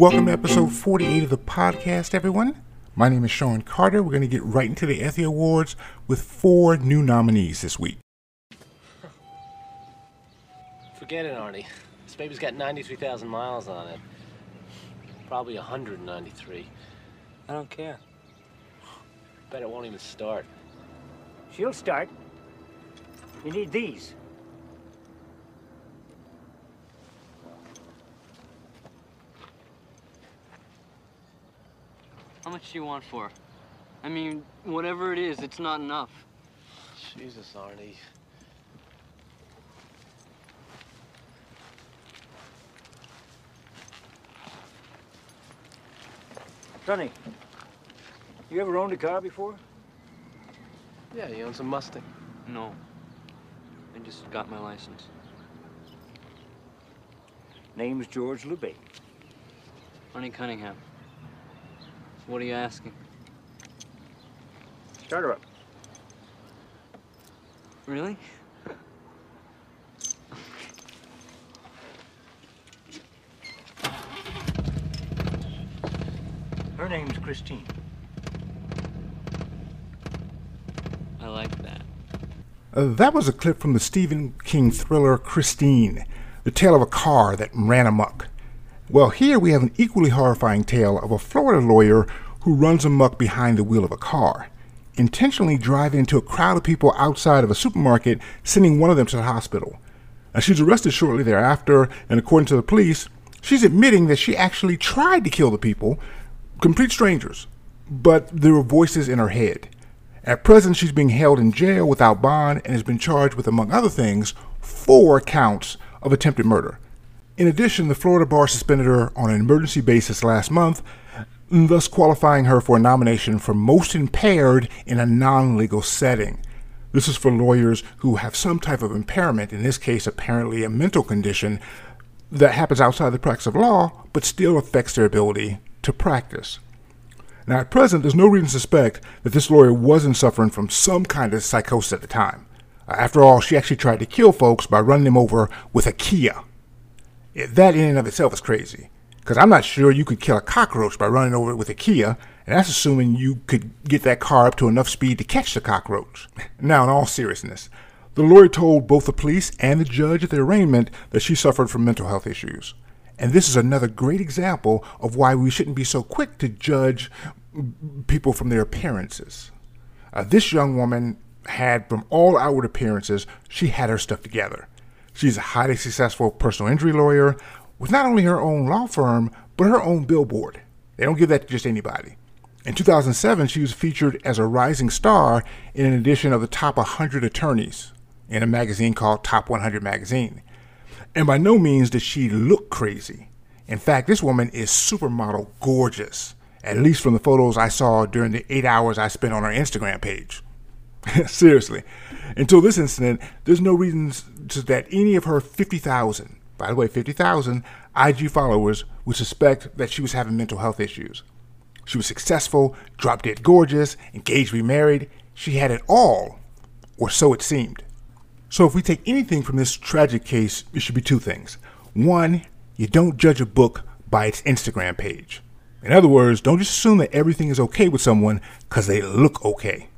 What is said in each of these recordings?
Welcome to episode 48 of the podcast, everyone. My name is Sean Carter. We're going to get right into the Effie Awards with four new nominees this week. Forget it, Arnie. This baby's got 93,000 miles on it. Probably 193. I don't care. Bet it won't even start. She'll start. You need these. How much do you want for? I mean, whatever it is, it's not enough. Jesus, Arnie. Sonny, you ever owned a car before? Yeah, he owns a Mustang. No. I just got my license. Name's George LeBay. Arnie Cunningham. What are you asking? Start her up. Really? Her name's Christine. I like that. Uh, that was a clip from the Stephen King thriller Christine, the tale of a car that ran amok. Well, here we have an equally horrifying tale of a Florida lawyer who runs amok behind the wheel of a car, intentionally driving into a crowd of people outside of a supermarket, sending one of them to the hospital. Now, she's arrested shortly thereafter, and according to the police, she's admitting that she actually tried to kill the people, complete strangers, but there were voices in her head. At present, she's being held in jail without bond and has been charged with, among other things, four counts of attempted murder. In addition, the Florida bar suspended her on an emergency basis last month, thus qualifying her for a nomination for most impaired in a non legal setting. This is for lawyers who have some type of impairment, in this case, apparently a mental condition that happens outside the practice of law, but still affects their ability to practice. Now, at present, there's no reason to suspect that this lawyer wasn't suffering from some kind of psychosis at the time. After all, she actually tried to kill folks by running them over with a Kia. That in and of itself is crazy. Because I'm not sure you could kill a cockroach by running over it with a Kia, and that's assuming you could get that car up to enough speed to catch the cockroach. Now, in all seriousness, the lawyer told both the police and the judge at the arraignment that she suffered from mental health issues. And this is another great example of why we shouldn't be so quick to judge people from their appearances. Uh, this young woman had, from all outward appearances, she had her stuff together. She's a highly successful personal injury lawyer with not only her own law firm, but her own billboard. They don't give that to just anybody. In 2007, she was featured as a rising star in an edition of the Top 100 Attorneys in a magazine called Top 100 Magazine. And by no means does she look crazy. In fact, this woman is supermodel gorgeous, at least from the photos I saw during the eight hours I spent on her Instagram page. Seriously. Until this incident, there's no reason that any of her 50,000, by the way, 50,000 IG followers would suspect that she was having mental health issues. She was successful, drop dead gorgeous, engaged, remarried. She had it all, or so it seemed. So, if we take anything from this tragic case, it should be two things. One, you don't judge a book by its Instagram page. In other words, don't just assume that everything is okay with someone because they look okay.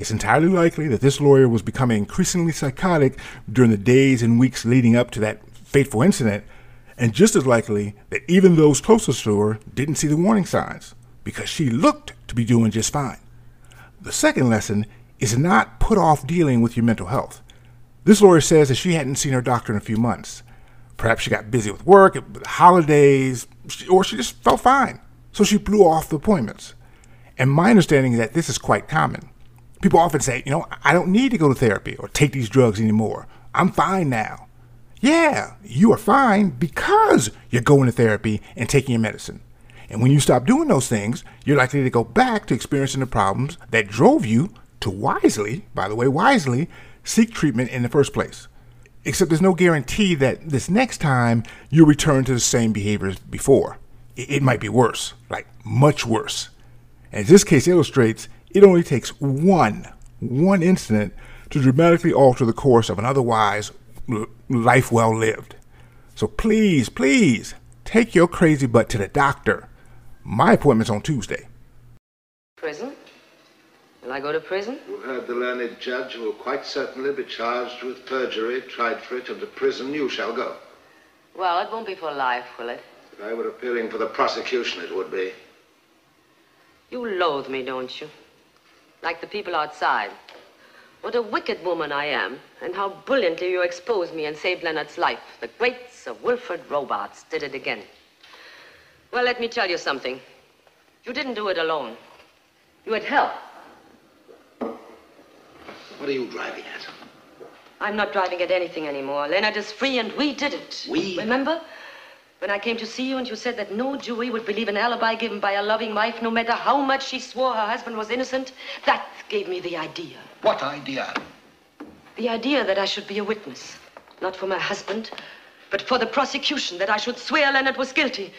It's entirely likely that this lawyer was becoming increasingly psychotic during the days and weeks leading up to that fateful incident, and just as likely that even those closest to her didn't see the warning signs because she looked to be doing just fine. The second lesson is not put off dealing with your mental health. This lawyer says that she hadn't seen her doctor in a few months. Perhaps she got busy with work, holidays, or she just felt fine. So she blew off the appointments. And my understanding is that this is quite common. People often say, you know, I don't need to go to therapy or take these drugs anymore. I'm fine now. Yeah, you are fine because you're going to therapy and taking your medicine. And when you stop doing those things, you're likely to go back to experiencing the problems that drove you to wisely, by the way, wisely, seek treatment in the first place. Except there's no guarantee that this next time you'll return to the same behaviors before. It, might be worse, like much worse. As this case illustrates, it only takes one, one incident to dramatically alter the course of an otherwise life well lived. So please, please take your crazy butt to the doctor. My appointment's on Tuesday. Prison? Will I go to prison? You heard the learned judge will quite certainly be charged with perjury, tried for it, and to prison you shall go. Well, it won't be for life, will it? If I were appearing for the prosecution, it would be. You loathe me, don't you? Like the people outside. What a wicked woman I am, and how brilliantly you exposed me and saved Leonard's life. The great Sir Wilfrid Robarts did it again. Well, let me tell you something. You didn't do it alone. You had help. What are you driving at? I'm not driving at anything anymore. Leonard is free, and we did it. We? Remember? When I came to see you and you said that no jury would believe an alibi given by a loving wife, no matter how much she swore her husband was innocent, that gave me the idea. What idea? The idea that I should be a witness. Not for my husband, but for the prosecution, that I should swear Leonard was guilty.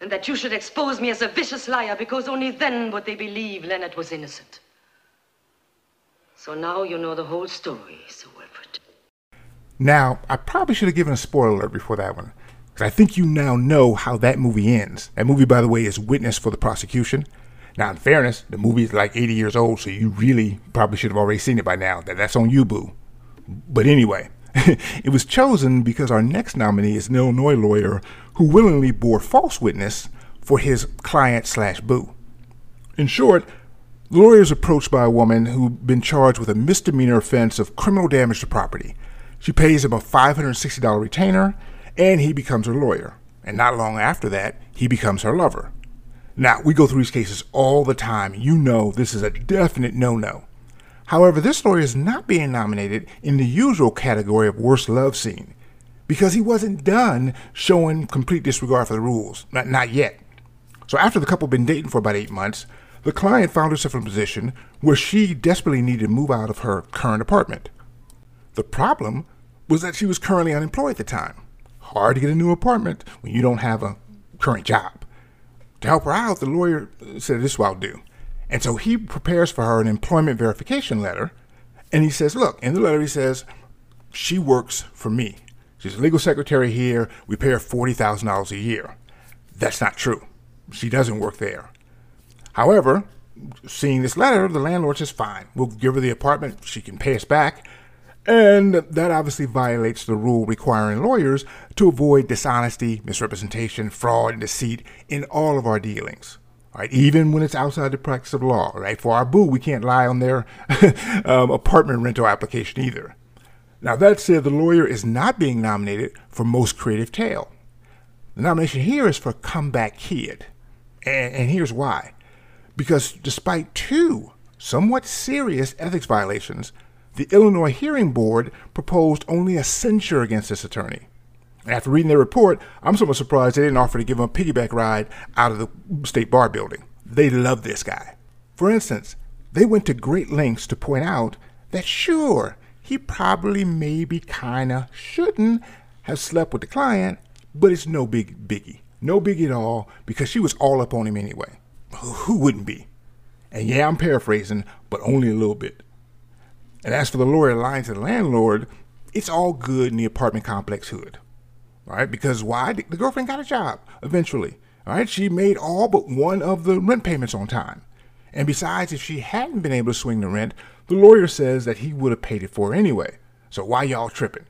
And that you should expose me as a vicious liar, because only then would they believe Leonard was innocent. So now you know the whole story, Sir Wilfrid. Now, I probably should have given a spoiler alert before that one, because I think you now know how that movie ends. That movie, by the way, is Witness for the prosecution. Now, in fairness, the movie is like 80 years old, so you really probably should have already seen it by now. That that's on you, boo. But anyway, it was chosen because our next nominee is an Illinois lawyer who willingly bore false witness for his client slash boo. In short, the lawyer is approached by a woman who'd been charged with a misdemeanor offense of criminal damage to property. She pays him a $560 retainer, and he becomes her lawyer. And not long after that, he becomes her lover. Now, we go through these cases all the time. You know this is a definite no no. However, this lawyer is not being nominated in the usual category of worst love scene because he wasn't done showing complete disregard for the rules. Not, not yet. So, after the couple had been dating for about eight months, the client found herself in a position where she desperately needed to move out of her current apartment. The problem was that she was currently unemployed at the time. Hard to get a new apartment when you don't have a current job. To help her out, the lawyer said, This is what I'll do. And so he prepares for her an employment verification letter. And he says, Look, in the letter, he says, She works for me. She's a legal secretary here. We pay her $40,000 a year. That's not true. She doesn't work there. However, seeing this letter, the landlord says, Fine, we'll give her the apartment. She can pay us back. And that obviously violates the rule requiring lawyers to avoid dishonesty, misrepresentation, fraud, and deceit in all of our dealings. Right, even when it's outside the practice of law, right? For our boo, we can't lie on their um, apartment rental application either. Now, that said, the lawyer is not being nominated for Most Creative Tale. The nomination here is for Comeback Kid. And, and here's why. Because despite two somewhat serious ethics violations, the Illinois Hearing Board proposed only a censure against this attorney. After reading their report, I'm somewhat surprised they didn't offer to give him a piggyback ride out of the state bar building. They love this guy. For instance, they went to great lengths to point out that sure, he probably maybe kinda shouldn't have slept with the client, but it's no big biggie. No biggie at all because she was all up on him anyway. Who wouldn't be? And yeah, I'm paraphrasing, but only a little bit. And as for the lawyer lying to the landlord, it's all good in the apartment complex hood. All right, because why? The girlfriend got a job eventually. All right, she made all but one of the rent payments on time. And besides, if she hadn't been able to swing the rent, the lawyer says that he would have paid it for her anyway. So why y'all tripping?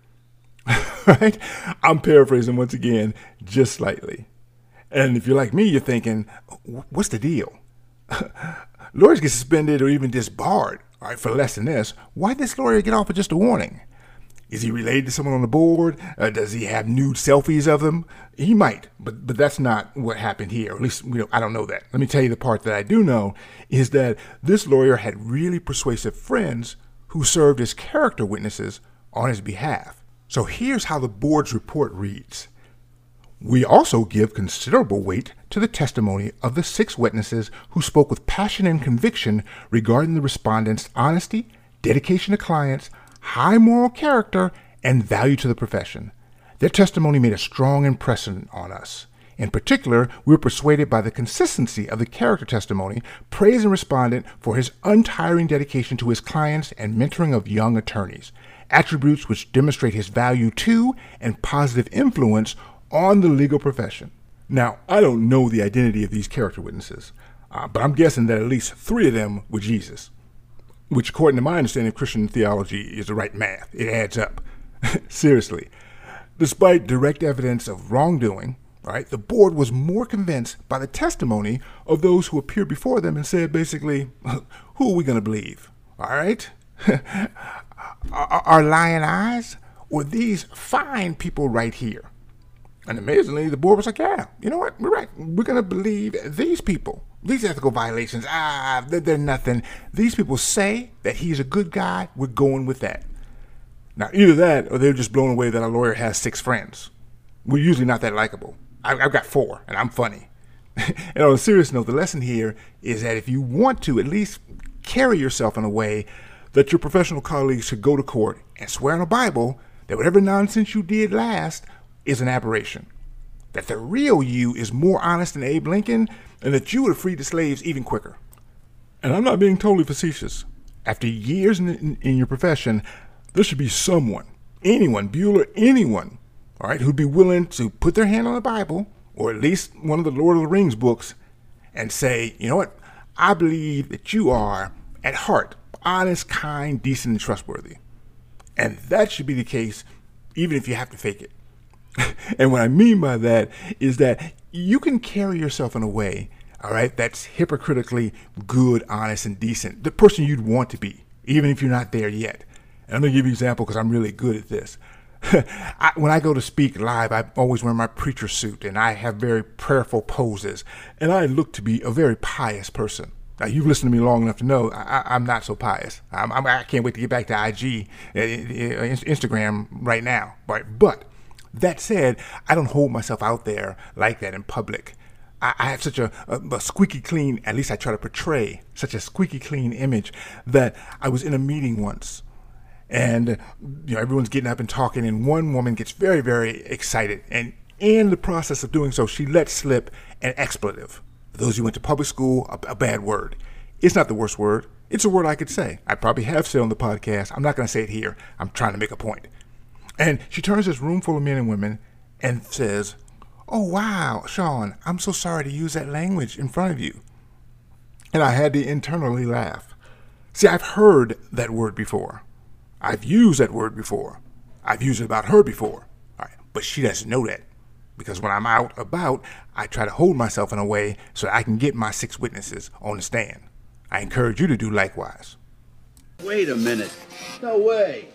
right? I'm paraphrasing once again, just slightly. And if you're like me, you're thinking, what's the deal? Lawyers get suspended or even disbarred all right, for less than this. Why did this lawyer get off with just a warning? Is he related to someone on the board? Uh, does he have nude selfies of them? He might, but but that's not what happened here. At least you know, I don't know that. Let me tell you the part that I do know is that this lawyer had really persuasive friends who served as character witnesses on his behalf. So here's how the board's report reads. We also give considerable weight to the testimony of the six witnesses who spoke with passion and conviction regarding the respondents' honesty, dedication to clients, high moral character, and value to the profession. Their testimony made a strong impression on us. In particular, we were persuaded by the consistency of the character testimony, praising respondent for his untiring dedication to his clients and mentoring of young attorneys, attributes which demonstrate his value to and positive influence on the legal profession. Now, I don't know the identity of these character witnesses, uh, but I'm guessing that at least three of them were Jesus, which, according to my understanding of Christian theology, is the right math. It adds up. Seriously. Despite direct evidence of wrongdoing, right, the board was more convinced by the testimony of those who appeared before them and said basically, who are we going to believe? All right? Our lion eyes or these fine people right here? And amazingly, the board was like, yeah, you know what? We're right. We're going to believe these people. These ethical violations, ah, they're, they're nothing. These people say that he's a good guy. We're going with that. Now, either that or they're just blown away that a lawyer has six friends. We're usually not that likable. I, I've got four, and I'm funny. and on a serious note, the lesson here is that if you want to at least carry yourself in a way that your professional colleagues should go to court and swear on a Bible that whatever nonsense you did last is an aberration. That the real you is more honest than Abe Lincoln, and that you would have freed the slaves even quicker. And I'm not being totally facetious. After years in, in, in your profession, there should be someone, anyone, Bueller, anyone, all right, who'd be willing to put their hand on the Bible, or at least one of the Lord of the Rings books, and say, you know what, I believe that you are, at heart, honest, kind, decent, and trustworthy. And that should be the case even if you have to fake it. and what I mean by that is that you can carry yourself in a way, all right, that's hypocritically good, honest, and decent. The person you'd want to be, even if you're not there yet. And I'm going to give you an example because I'm really good at this. I, when I go to speak live, I always wear my preacher suit and I have very prayerful poses. And I look to be a very pious person. Now, you've listened to me long enough to know I, am not so pious. I'm, I'm, I can not wait to get back to IG, uh, uh, Instagram right now. Right? But that said, I don't hold myself out there like that in public. I, I have such a, a, a, squeaky clean, at least I try to portray such a squeaky clean image that I was in a meeting once and you know everyone's getting up and talking and one woman gets very very excited and in the process of doing so she lets slip an expletive for those who went to public school, a, a bad word. It's not the worst word. It's a word I could say. I probably have said on the podcast. I'm not going to say it here. I'm trying to make a point. And she turns this room full of men and women and says, Oh, wow, Sean, I'm so sorry to use that language in front of you. And I had to internally laugh. See, I've heard that word before. I've used that word before. I've used it about her before. But she doesn't know that because when I'm out about, I try to hold myself in a way so I can get my six witnesses on the stand. I encourage you to do likewise. Wait a minute. No way.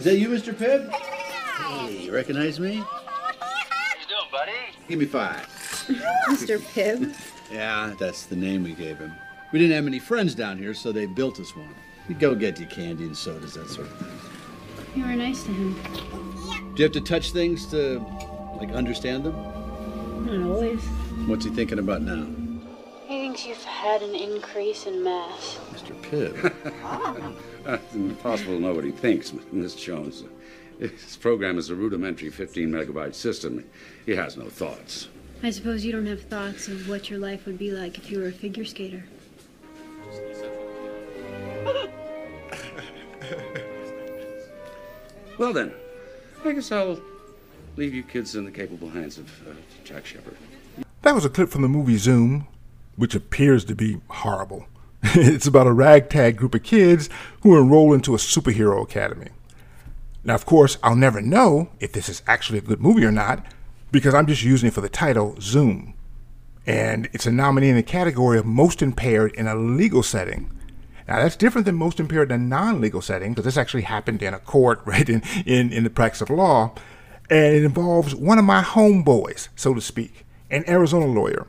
Is that you, Mr. Pibb? Hey, you recognize me? How you doing, buddy? Give me five. Mr. Pibb? Yeah, that's the name we gave him. We didn't have any friends down here, so they built us one. We'd go get you candy and sodas, that sort of thing. You were nice to him. Do you have to touch things to like, understand them? Not always. What's he thinking about now? He thinks you've had an increase in mass. Mr. Pibb. it's impossible to know what he thinks, Miss Jones. His program is a rudimentary 15 megabyte system. He has no thoughts. I suppose you don't have thoughts of what your life would be like if you were a figure skater. well, then, I guess I'll leave you kids in the capable hands of uh, Jack Shepard. That was a clip from the movie Zoom, which appears to be horrible. it's about a ragtag group of kids who enroll into a superhero academy. Now, of course, I'll never know if this is actually a good movie or not because I'm just using it for the title Zoom. And it's a nominee in the category of most impaired in a legal setting. Now, that's different than most impaired in a non legal setting because this actually happened in a court, right, in, in, in the practice of law and it involves one of my homeboys, so to speak, an Arizona lawyer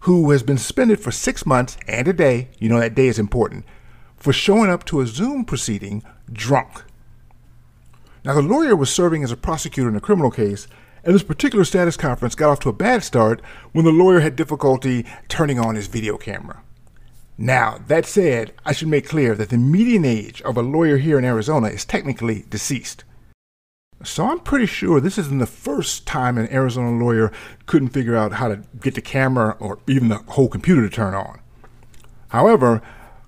who has been suspended for six months and a day, you know that day is important, for showing up to a Zoom proceeding drunk. Now, the lawyer was serving as a prosecutor in a criminal case, and this particular status conference got off to a bad start when the lawyer had difficulty turning on his video camera. Now, that said, I should make clear that the median age of a lawyer here in Arizona is technically deceased. So I'm pretty sure this isn't the first time an Arizona lawyer couldn't figure out how to get the camera or even the whole computer to turn on. However,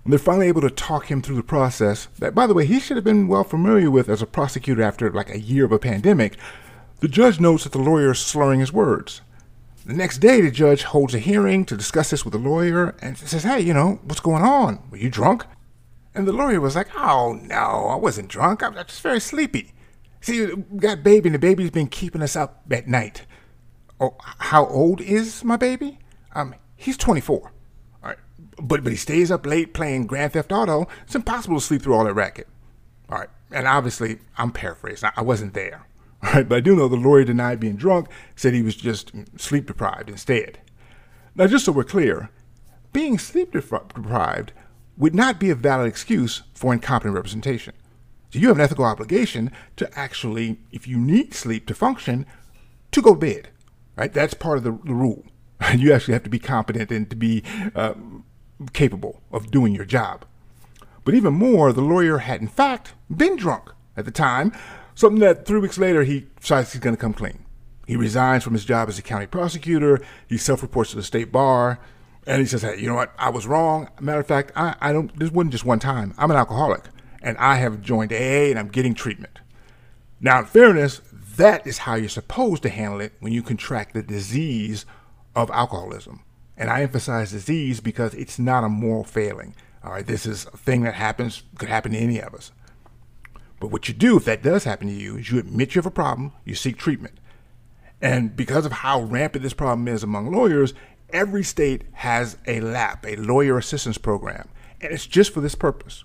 they're finally able to talk him through the process that, by the way, he should have been well familiar with as a prosecutor after like a year of a pandemic. The judge notes that the lawyer is slurring his words. The next day, the judge holds a hearing to discuss this with the lawyer and says, Hey, you know, what's going on? Were you drunk? And the lawyer was like, Oh, no, I wasn't drunk. I'm just very sleepy. See, we got baby, and the baby's been keeping us up at night. Oh, how old is my baby? Um, he's 24. All right. But, but he stays up late playing Grand Theft Auto. It's impossible to sleep through all that racket. All right. And obviously, I'm paraphrasing. I, wasn't there. All right. But I do know the lawyer denied being drunk, said he was just sleep deprived instead. Now, just so we're clear, being sleep deprived would not be a valid excuse for incompetent representation. So you have an ethical obligation to actually, if you need sleep to function, to go to bed. Right? That's part of the, the rule. You actually have to be competent and to be uh, capable of doing your job. But even more, the lawyer had in fact been drunk at the time, something that three weeks later he decides he's going to come clean. He resigns from his job as a county prosecutor. He self-reports to the state bar, and he says, "Hey, you know what? I was wrong. Matter of fact, I, I don't. This wasn't just one time. I'm an alcoholic and I have joined AA and I'm getting treatment. Now, in fairness, that is how you're supposed to handle it when you contract the disease of alcoholism. And I emphasize disease because it's not a moral failing. All right, this is a thing that happens, could happen to any of us. But what you do if that does happen to you is you admit you have a problem, you seek treatment. And because of how rampant this problem is among lawyers, every state has a LAP, a lawyer assistance program. And it's just for this purpose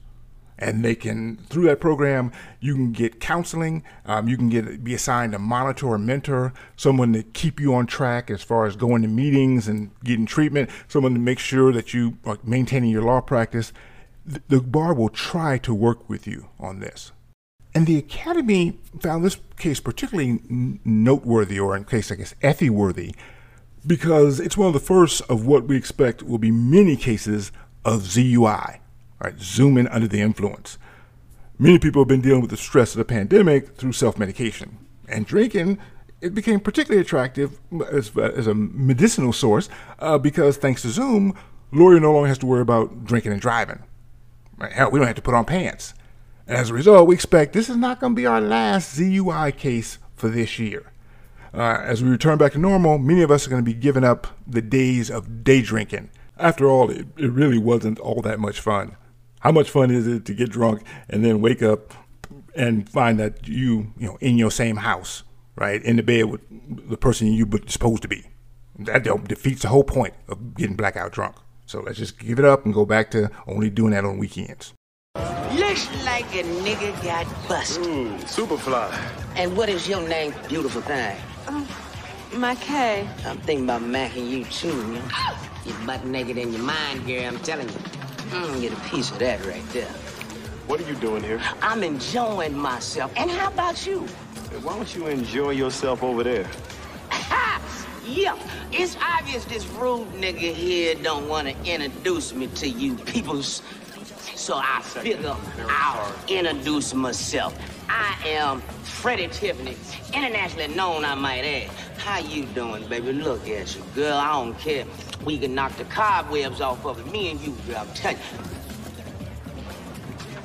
and they can through that program you can get counseling. Um, you can get be assigned a monitor or mentor someone to keep you on track as far as going to meetings and getting treatment someone to make sure that you are maintaining your law practice. The, bar will try to work with you on this. And the academy found this case particularly noteworthy or in case i guess effie worthy because it's one of the first of what we expect will be many cases of zui right? Zoom in under the influence. Many people have been dealing with the stress of the pandemic through self medication. And drinking, it became particularly attractive as, as a medicinal source uh, because thanks to Zoom, Lori no longer has to worry about drinking and driving. Right? Hell, we don't have to put on pants. And as a result, we expect this is not going to be our last ZUI case for this year. Uh, as we return back to normal, many of us are going to be giving up the days of day drinking. After all, it, it really wasn't all that much fun. How much fun is it to get drunk and then wake up and find that you, you know, in your same house, right, in the bed with the person you were supposed to be? That defeats the whole point of getting blackout drunk. So let's just give it up and go back to only doing that on weekends. Looks like a nigga got busted. Ooh, Superfly. And what is your name, beautiful thing? Um, Mackay. I'm thinking about macking you too, you know? You're butt naked in your mind, girl, I'm telling you. Mm, get a piece of that right there. What are you doing here? I'm enjoying myself. And how about you? Why don't you enjoy yourself over there? yeah, it's obvious this rude nigga here don't want to introduce me to you peoples. So I figure I'll introduce myself. I am Freddy Tiffany, internationally known, I might add. How you doing, baby? Look at you, girl. I don't care. We can knock the cobwebs off of it. Me and you, girl. I'm telling you.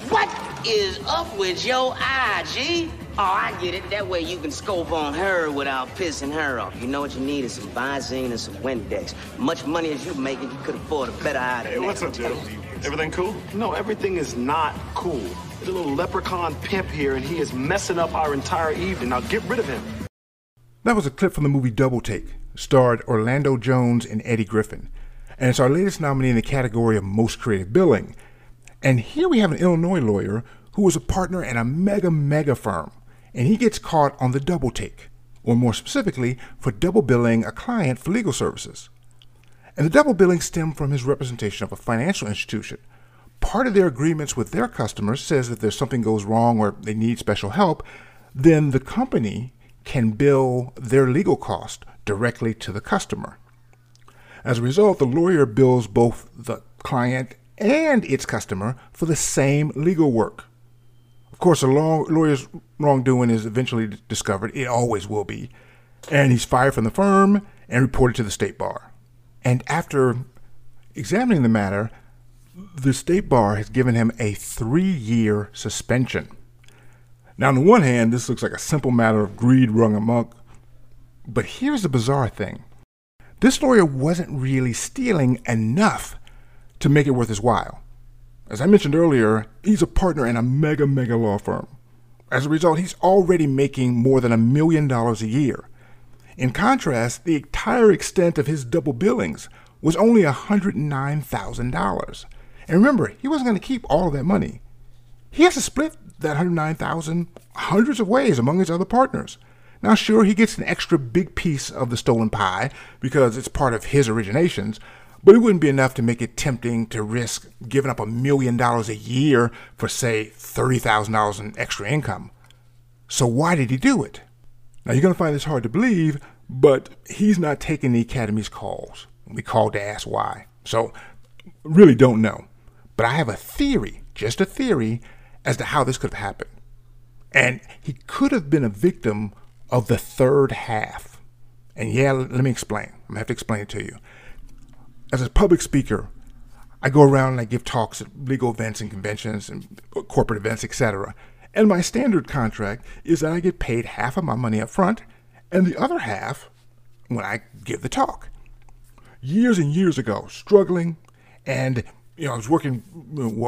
What is up with your eye, G? Oh, I get it. That way you can scope on her without pissing her off. You know what you need is some Visine and some Windex. Much money as you making, you could afford a better eye than Hey, what's up, dude? Everything cool? No, everything is not cool. There's a little leprechaun pimp here, and he is messing up our entire evening. Now get rid of him. That was a clip from the movie Double Take, starred Orlando Jones and Eddie Griffin. And it's our latest nominee in the category of Most Creative Billing. And here we have an Illinois lawyer who was a partner in a mega, mega firm. And he gets caught on the double take, or more specifically, for double billing a client for legal services. And the double billing stemmed from his representation of a financial institution. Part of their agreements with their customers says that if something goes wrong or they need special help, then the company can bill their legal cost directly to the customer. As a result, the lawyer bills both the client and its customer for the same legal work. Of course, a lawyer's wrongdoing is eventually discovered. It always will be. And he's fired from the firm and reported to the state bar. And after examining the matter, the state bar has given him a three year suspension. Now, on the one hand, this looks like a simple matter of greed rung amok, but here's the bizarre thing this lawyer wasn't really stealing enough to make it worth his while. As I mentioned earlier, he's a partner in a mega, mega law firm. As a result, he's already making more than a million dollars a year. In contrast, the entire extent of his double billings was only $109,000. And remember, he wasn't going to keep all of that money. He has to split that 109,000 hundreds of ways among his other partners. Now, sure, he gets an extra big piece of the stolen pie because it's part of his originations, but it wouldn't be enough to make it tempting to risk giving up a million dollars a year for, say, $30,000 in extra income. So, why did he do it? Now, you're going to find this hard to believe, but he's not taking the Academy's calls. We called to ask why. So, really don't know. But I have a theory, just a theory, as to how this could have happened. And he could have been a victim of the third half. And yeah, let me explain. I'm going to have to explain it to you. As a public speaker, I go around and I give talks at legal events and conventions and corporate events, etc. And my standard contract is that I get paid half of my money up front and the other half when I give the talk. Years and years ago, struggling, and you know, I was working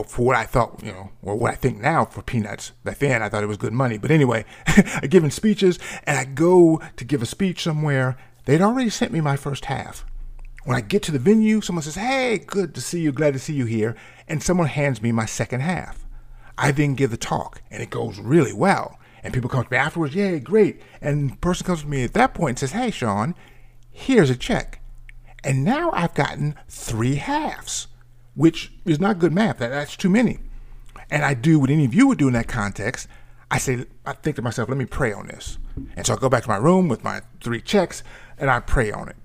for what I thought, you know, or what I think now for peanuts. Back then, I thought it was good money. But anyway, I give giving speeches, and I go to give a speech somewhere. They'd already sent me my first half. When I get to the venue, someone says, "Hey, good to see you. Glad to see you here," and someone hands me my second half. I then give the talk, and it goes really well. And people come to me afterwards, "Yay, great!" And person comes to me at that point and says, "Hey, Sean, here's a check." And now I've gotten three halves, which is not good math. That, that's too many. And I do what any of you would do in that context. I say, I think to myself, let me pray on this. And so I go back to my room with my three checks and I pray on it.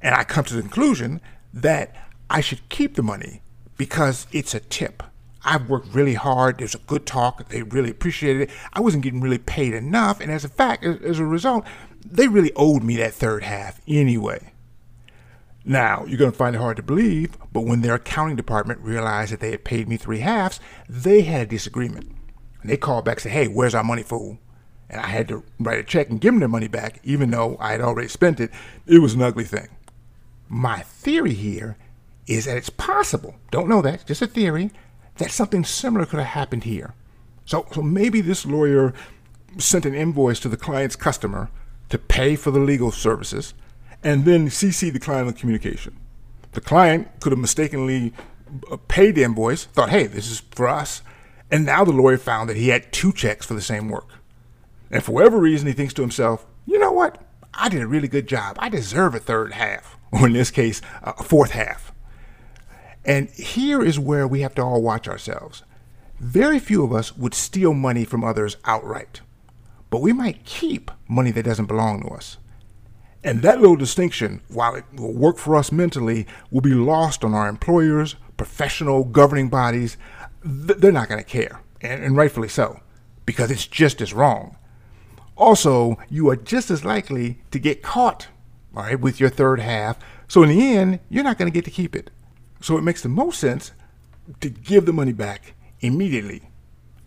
And I come to the conclusion that I should keep the money because it's a tip. I've worked really hard. There's a good talk. They really appreciated it. I wasn't getting really paid enough. And as a fact, as a result, they really owed me that third half anyway. Now, you're going to find it hard to believe, but when their accounting department realized that they had paid me three halves, they had a disagreement. And they called back and said, hey, where's our money, fool? And I had to write a check and give them their money back, even though I had already spent it. It was an ugly thing. My theory here is that it's possible, don't know that, just a theory, that something similar could have happened here. So, so maybe this lawyer sent an invoice to the client's customer to pay for the legal services and then CC the client on communication. The client could have mistakenly uh, paid the invoice, thought, hey, this is for us. And now the lawyer found that he had two checks for the same work. And for whatever reason, he thinks to himself, you know what? I did a really good job. I deserve a third half, or in this case, a fourth half. And here is where we have to all watch ourselves. Very few of us would steal money from others outright, but we might keep money that doesn't belong to us. And that little distinction, while it will work for us mentally, will be lost on our employers, professional governing bodies. They're not going to care, and, rightfully so, because it's just as wrong. Also, you are just as likely to get caught, all right, with your third half. So in the end, you're not going to get to keep it. So it makes the most sense to give the money back immediately.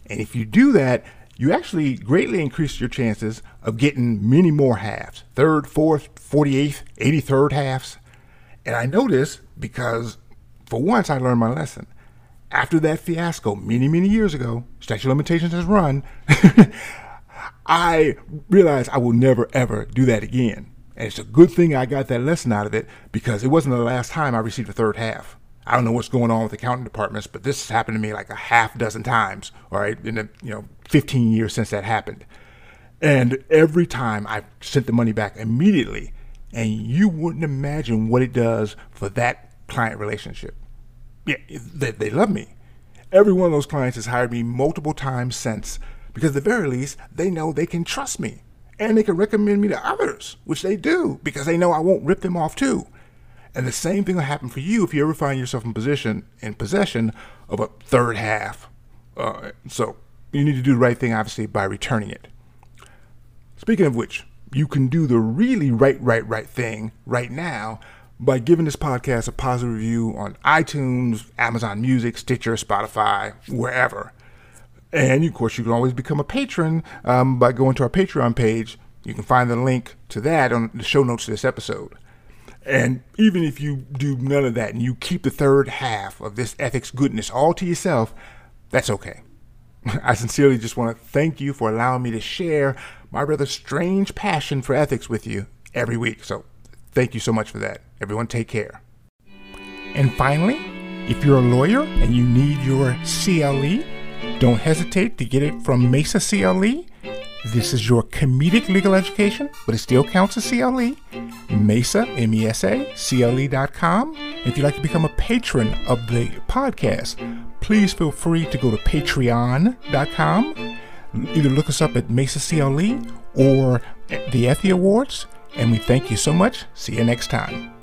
And if you do that, you actually greatly increase your chances of getting many more halves third, fourth, 48th, 83rd halves. And I know this because for once I learned my lesson. After that fiasco many, many years ago, statute limitations has run, I realized I will never ever do that again. And it's a good thing I got that lesson out of it because it wasn't the last time I received a third half. I don't know what's going on with accounting departments, but this has happened to me like a half dozen times, all right, in the you know 15 years since that happened. And every time I sent the money back immediately, and you wouldn't imagine what it does for that client relationship. Yeah, they, they love me. Every one of those clients has hired me multiple times since because at the very least, they know they can trust me and they can recommend me to others, which they do because they know I won't rip them off too. And the same thing will happen for you if you ever find yourself in position in possession of a third half. Uh, so you need to do the right thing, obviously, by returning it. Speaking of which, you can do the really right, right, right thing right now by giving this podcast a positive review on iTunes, Amazon Music, Stitcher, Spotify, wherever. And of course, you can always become a patron um, by going to our Patreon page. You can find the link to that on the show notes of this episode. And even if you do none of that and you keep the third half of this ethics goodness all to yourself, that's okay. I sincerely just want to thank you for allowing me to share my rather strange passion for ethics with you every week. So thank you so much for that. Everyone, take care. And finally, if you're a lawyer and you need your CLE, don't hesitate to get it from Mesa CLE. This is your comedic legal education, but it still counts as CLE. Mesa, M-E-S-A, CLE.com. If you'd like to become a patron of the podcast, please feel free to go to patreon.com. Either look us up at Mesa CLE or the Effie Awards. And we thank you so much. See you next time.